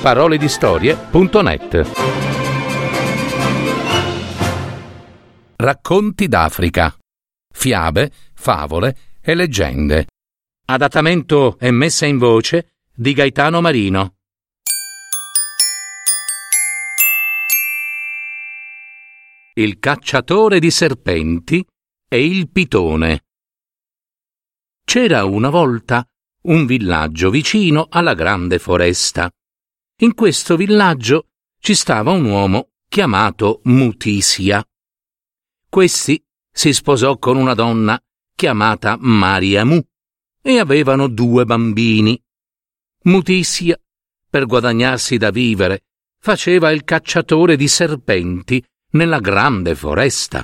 paroledistorie.net Racconti d'Africa. Fiabe, favole e leggende. Adattamento e messa in voce di Gaetano Marino. Il cacciatore di serpenti e il pitone. C'era una volta un villaggio vicino alla grande foresta. In questo villaggio ci stava un uomo chiamato Mutisia. Questi si sposò con una donna chiamata Mariamu e avevano due bambini. Mutisia, per guadagnarsi da vivere, faceva il cacciatore di serpenti nella grande foresta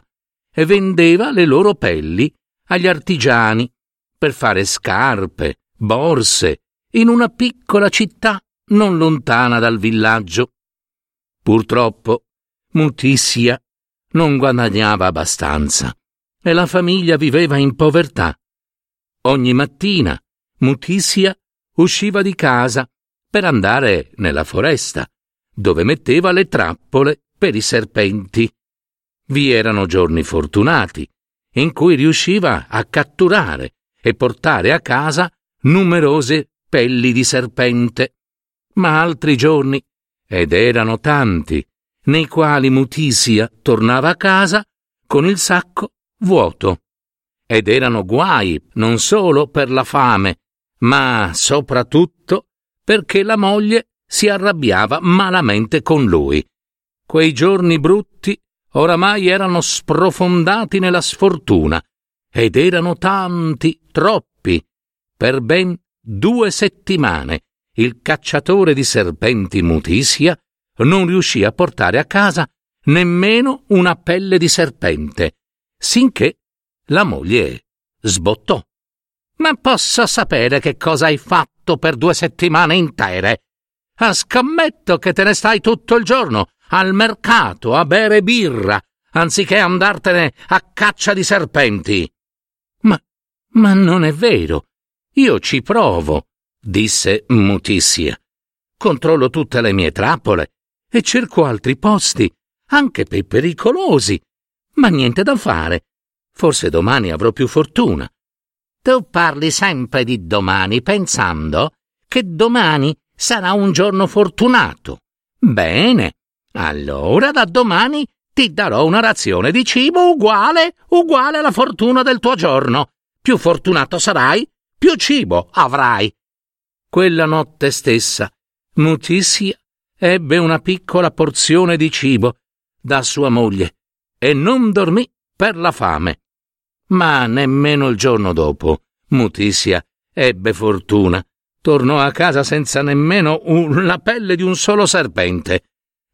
e vendeva le loro pelli agli artigiani per fare scarpe, borse, in una piccola città non lontana dal villaggio. Purtroppo, Mutissia non guadagnava abbastanza e la famiglia viveva in povertà. Ogni mattina Mutissia usciva di casa per andare nella foresta, dove metteva le trappole per i serpenti. Vi erano giorni fortunati, in cui riusciva a catturare e portare a casa numerose pelli di serpente, ma altri giorni, ed erano tanti, nei quali Mutisia tornava a casa con il sacco vuoto. Ed erano guai non solo per la fame, ma soprattutto perché la moglie si arrabbiava malamente con lui Quei giorni brutti oramai erano sprofondati nella sfortuna, ed erano tanti, troppi. Per ben due settimane il cacciatore di serpenti Mutisia non riuscì a portare a casa nemmeno una pelle di serpente, sinché la moglie sbottò. Ma posso sapere che cosa hai fatto per due settimane intere? Ah, scommetto che te ne stai tutto il giorno al mercato a bere birra, anziché andartene a caccia di serpenti. Ma, ma non è vero. Io ci provo, disse Mutissia. Controllo tutte le mie trappole e cerco altri posti, anche per pericolosi. Ma niente da fare. Forse domani avrò più fortuna. Tu parli sempre di domani pensando che domani sarà un giorno fortunato. Bene, allora da domani ti darò una razione di cibo uguale, uguale alla fortuna del tuo giorno. Più fortunato sarai, più cibo avrai. Quella notte stessa, Mutissia ebbe una piccola porzione di cibo da sua moglie e non dormì per la fame. Ma nemmeno il giorno dopo Mutissia ebbe fortuna. Tornò a casa senza nemmeno la pelle di un solo serpente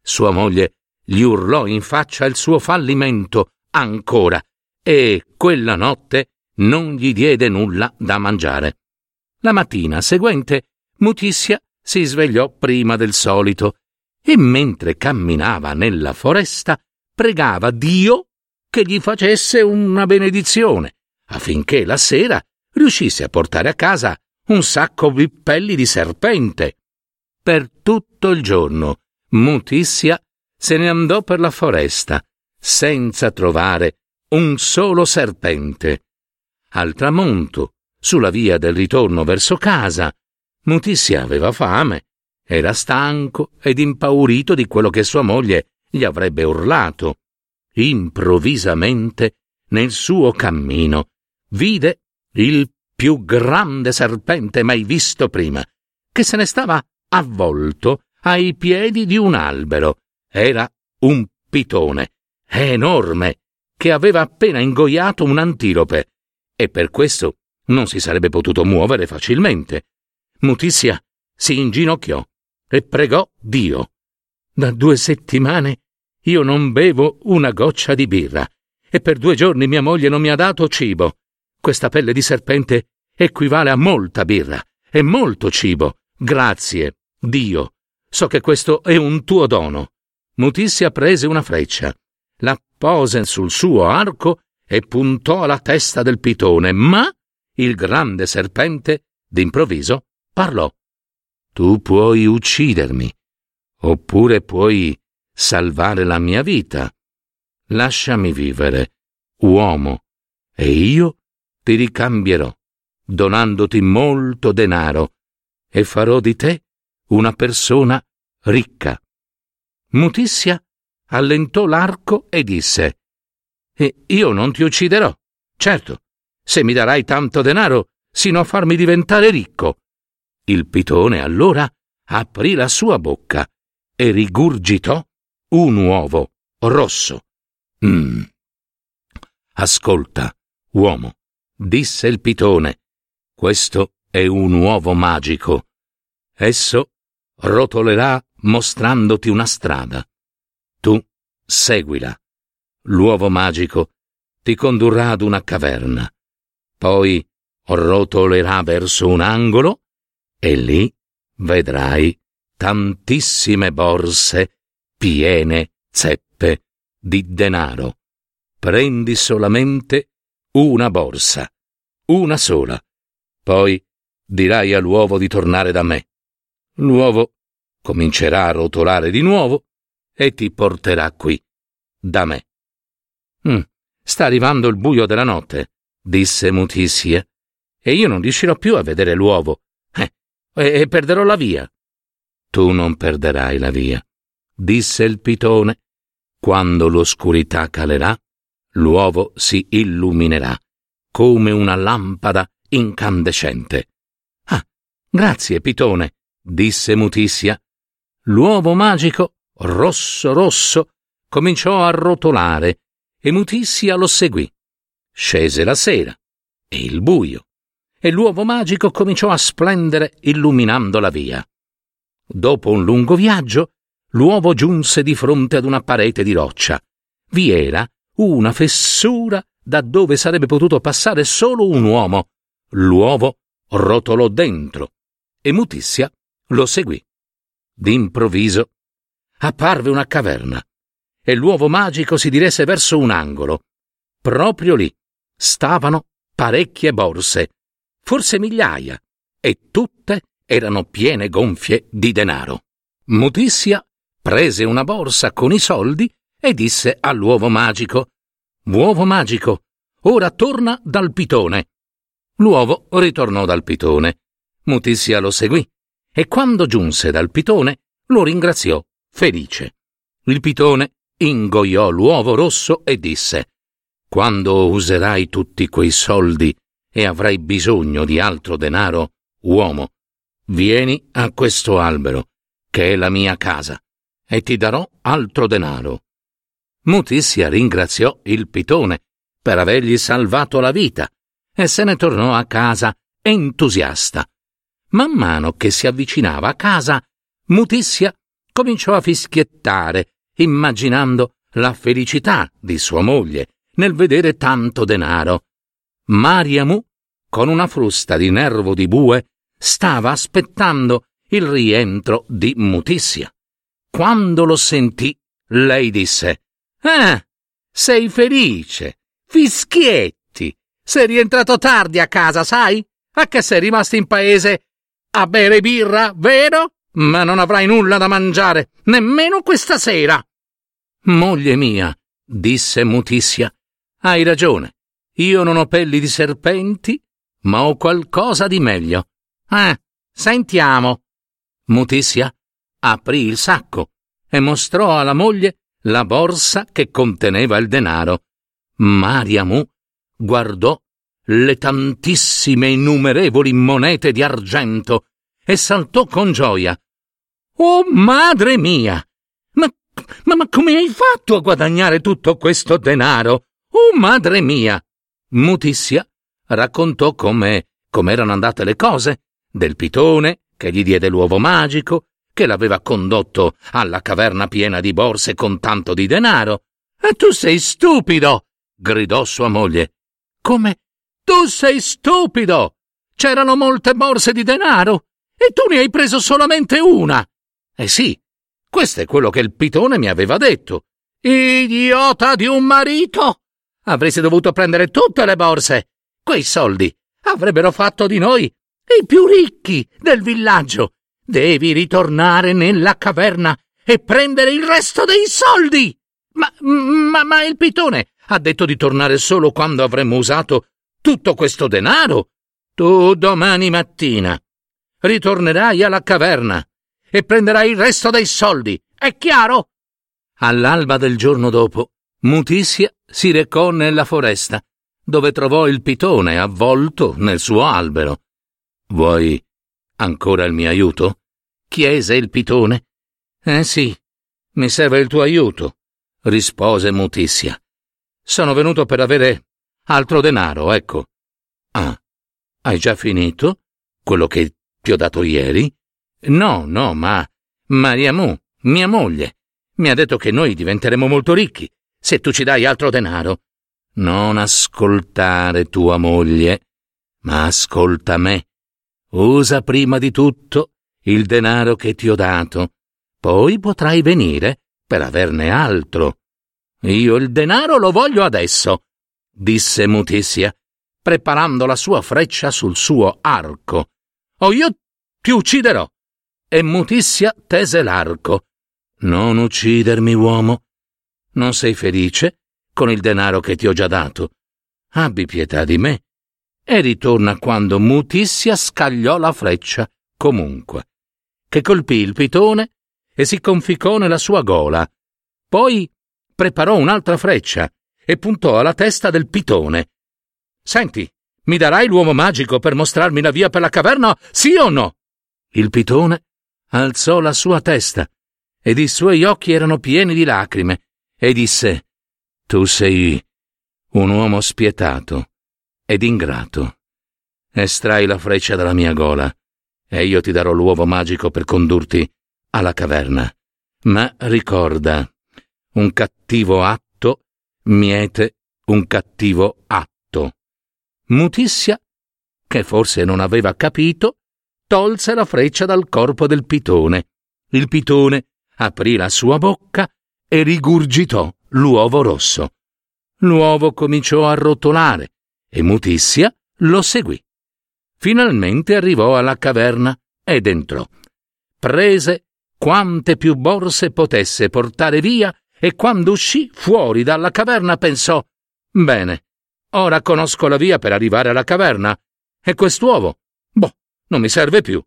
sua moglie gli urlò in faccia il suo fallimento ancora e quella notte non gli diede nulla da mangiare. La mattina seguente Mutissia si svegliò prima del solito e mentre camminava nella foresta pregava Dio che gli facesse una benedizione affinché la sera riuscisse a portare a casa un sacco di pelli di serpente. Per tutto il giorno Mutissia se ne andò per la foresta, senza trovare un solo serpente. Al tramonto, sulla via del ritorno verso casa, Mutissia aveva fame, era stanco ed impaurito di quello che sua moglie gli avrebbe urlato. Improvvisamente, nel suo cammino, vide il più grande serpente mai visto prima, che se ne stava avvolto ai piedi di un albero. Era un pitone enorme che aveva appena ingoiato un antilope e per questo non si sarebbe potuto muovere facilmente. Mutissia si inginocchiò e pregò Dio. Da due settimane io non bevo una goccia di birra e per due giorni mia moglie non mi ha dato cibo. Questa pelle di serpente equivale a molta birra e molto cibo. Grazie, Dio, So che questo è un tuo dono. Mutissia prese una freccia, la pose sul suo arco e puntò alla testa del pitone, ma il grande serpente, d'improvviso, parlò. Tu puoi uccidermi, oppure puoi salvare la mia vita. Lasciami vivere, uomo, e io ti ricambierò, donandoti molto denaro, e farò di te una persona ricca. Mutissia allentò l'arco e disse E io non ti ucciderò, certo, se mi darai tanto denaro sino a farmi diventare ricco. Il pitone allora aprì la sua bocca e rigurgitò un uovo rosso. Mm. Ascolta, uomo, disse il pitone, questo è un uovo magico. Esso rotolerà mostrandoti una strada. Tu seguila. L'uovo magico ti condurrà ad una caverna. Poi rotolerà verso un angolo e lì vedrai tantissime borse piene zeppe di denaro. Prendi solamente una borsa, una sola. Poi dirai all'uovo di tornare da me. L'uovo comincerà a rotolare di nuovo e ti porterà qui, da me. Mm, sta arrivando il buio della notte, disse Mutissia, e io non riuscirò più a vedere l'uovo. E, e perderò la via. Tu non perderai la via, disse il pitone. Quando l'oscurità calerà, l'uovo si illuminerà come una lampada incandescente. Ah, grazie, pitone, disse Mutissia. L'uovo magico, rosso rosso, cominciò a rotolare e Mutissia lo seguì. Scese la sera e il buio e l'uovo magico cominciò a splendere illuminando la via. Dopo un lungo viaggio, l'uovo giunse di fronte ad una parete di roccia. Vi era una fessura da dove sarebbe potuto passare solo un uomo. L'uovo rotolò dentro e Mutissia lo seguì. D'improvviso apparve una caverna e l'uovo magico si diresse verso un angolo. Proprio lì stavano parecchie borse, forse migliaia, e tutte erano piene gonfie di denaro. Mutissia prese una borsa con i soldi e disse all'uovo magico Uovo magico, ora torna dal pitone. L'uovo ritornò dal pitone. Mutissia lo seguì e quando giunse dal pitone lo ringraziò, felice. Il pitone ingoiò l'uovo rosso e disse Quando userai tutti quei soldi e avrai bisogno di altro denaro, uomo, vieni a questo albero, che è la mia casa, e ti darò altro denaro. Mutissia ringraziò il pitone per avergli salvato la vita e se ne tornò a casa entusiasta. Man mano che si avvicinava a casa, Mutissia cominciò a fischiettare, immaginando la felicità di sua moglie nel vedere tanto denaro. Mariamu, con una frusta di nervo di bue, stava aspettando il rientro di Mutissia. Quando lo sentì, lei disse Ah, sei felice. Fischietti. Sei rientrato tardi a casa, sai? A che sei rimasto in paese a bere birra, vero? Ma non avrai nulla da mangiare, nemmeno questa sera. Moglie mia, disse Mutissia, hai ragione. Io non ho pelli di serpenti, ma ho qualcosa di meglio. Eh, sentiamo. Mutissia aprì il sacco e mostrò alla moglie la borsa che conteneva il denaro. Mariamu guardò le tantissime innumerevoli monete di argento e saltò con gioia. Oh, madre mia! Ma, ma, ma come hai fatto a guadagnare tutto questo denaro? Oh, madre mia! Mutissia raccontò come com'erano andate le cose, del pitone che gli diede l'uovo magico, che l'aveva condotto alla caverna piena di borse con tanto di denaro. E tu sei stupido! gridò sua moglie. Come? Tu sei stupido! C'erano molte borse di denaro e tu ne hai preso solamente una. Eh sì, questo è quello che il pitone mi aveva detto. Idiota di un marito! Avresti dovuto prendere tutte le borse. Quei soldi avrebbero fatto di noi i più ricchi del villaggio. Devi ritornare nella caverna e prendere il resto dei soldi. Ma, ma, ma il pitone ha detto di tornare solo quando avremmo usato tutto questo denaro. Tu domani mattina ritornerai alla caverna e prenderai il resto dei soldi. È chiaro? All'alba del giorno dopo, Mutissia si recò nella foresta, dove trovò il pitone avvolto nel suo albero. Vuoi ancora il mio aiuto? chiese il pitone. Eh sì, mi serve il tuo aiuto, rispose Mutissia. Sono venuto per avere altro denaro, ecco. Ah, hai già finito? Quello che ti ho dato ieri? No, no, ma Mariamù, mia moglie, mi ha detto che noi diventeremo molto ricchi se tu ci dai altro denaro. Non ascoltare tua moglie, ma ascolta me. Usa prima di tutto il denaro che ti ho dato, poi potrai venire per averne altro. Io il denaro lo voglio adesso, disse Mutissia, preparando la sua freccia sul suo arco. O io ti ucciderò. E Mutissia tese l'arco. Non uccidermi, uomo. Non sei felice con il denaro che ti ho già dato. Abbi pietà di me. E ritorna quando Mutissia scagliò la freccia comunque, che colpì il pitone e si conficcò nella sua gola. Poi preparò un'altra freccia e puntò alla testa del pitone. Senti, mi darai l'uomo magico per mostrarmi la via per la caverna, sì o no? Il pitone alzò la sua testa ed i suoi occhi erano pieni di lacrime e disse Tu sei un uomo spietato ed ingrato. Estrai la freccia dalla mia gola e io ti darò l'uovo magico per condurti alla caverna. Ma ricorda, un cattivo atto miete un cattivo atto. Mutissia, che forse non aveva capito, tolse la freccia dal corpo del pitone. Il pitone aprì la sua bocca e rigurgitò l'uovo rosso. L'uovo cominciò a rotolare e Mutissia lo seguì. Finalmente arrivò alla caverna ed entrò. Prese quante più borse potesse portare via e quando uscì fuori dalla caverna pensò Bene, ora conosco la via per arrivare alla caverna. E quest'uovo? Boh, non mi serve più.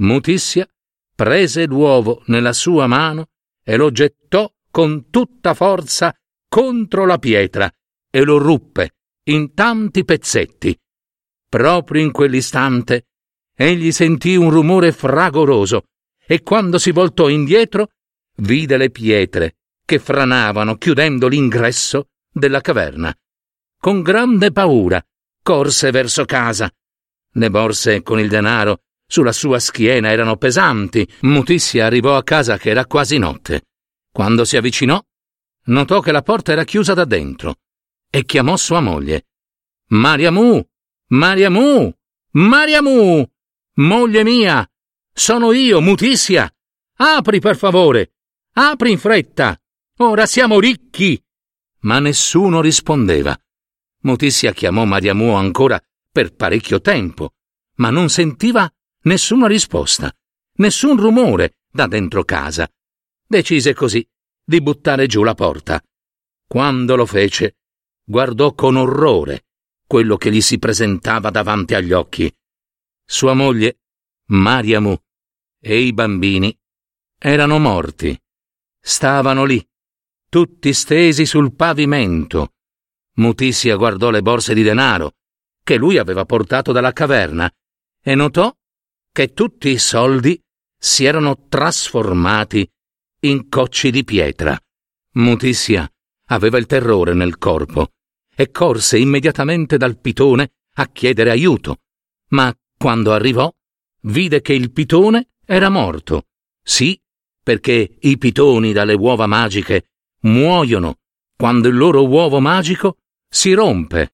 Mutissia prese l'uovo nella sua mano e lo gettò con tutta forza contro la pietra e lo ruppe in tanti pezzetti. Proprio in quell'istante egli sentì un rumore fragoroso e quando si voltò indietro vide le pietre che franavano chiudendo l'ingresso della caverna. Con grande paura corse verso casa. Le borse con il denaro sulla sua schiena erano pesanti. Mutissia arrivò a casa che era quasi notte. Quando si avvicinò, notò che la porta era chiusa da dentro e chiamò sua moglie. Mariamù! Mariamù! Mariamù! Moglie mia! Sono io, Mutissia! Apri per favore! Apri in fretta! Ora siamo ricchi! Ma nessuno rispondeva. Mutissia chiamò Mariamù ancora per parecchio tempo, ma non sentiva nessuna risposta, nessun rumore da dentro casa. Decise così di buttare giù la porta. Quando lo fece, guardò con orrore quello che gli si presentava davanti agli occhi. Sua moglie, Mariamù, e i bambini erano morti. Stavano lì, tutti stesi sul pavimento. Mutissia guardò le borse di denaro che lui aveva portato dalla caverna e notò che tutti i soldi si erano trasformati in cocci di pietra. Mutissia aveva il terrore nel corpo e corse immediatamente dal pitone a chiedere aiuto, ma quando arrivò vide che il pitone era morto. Sì, perché i pitoni dalle uova magiche muoiono quando il loro uovo magico si rompe.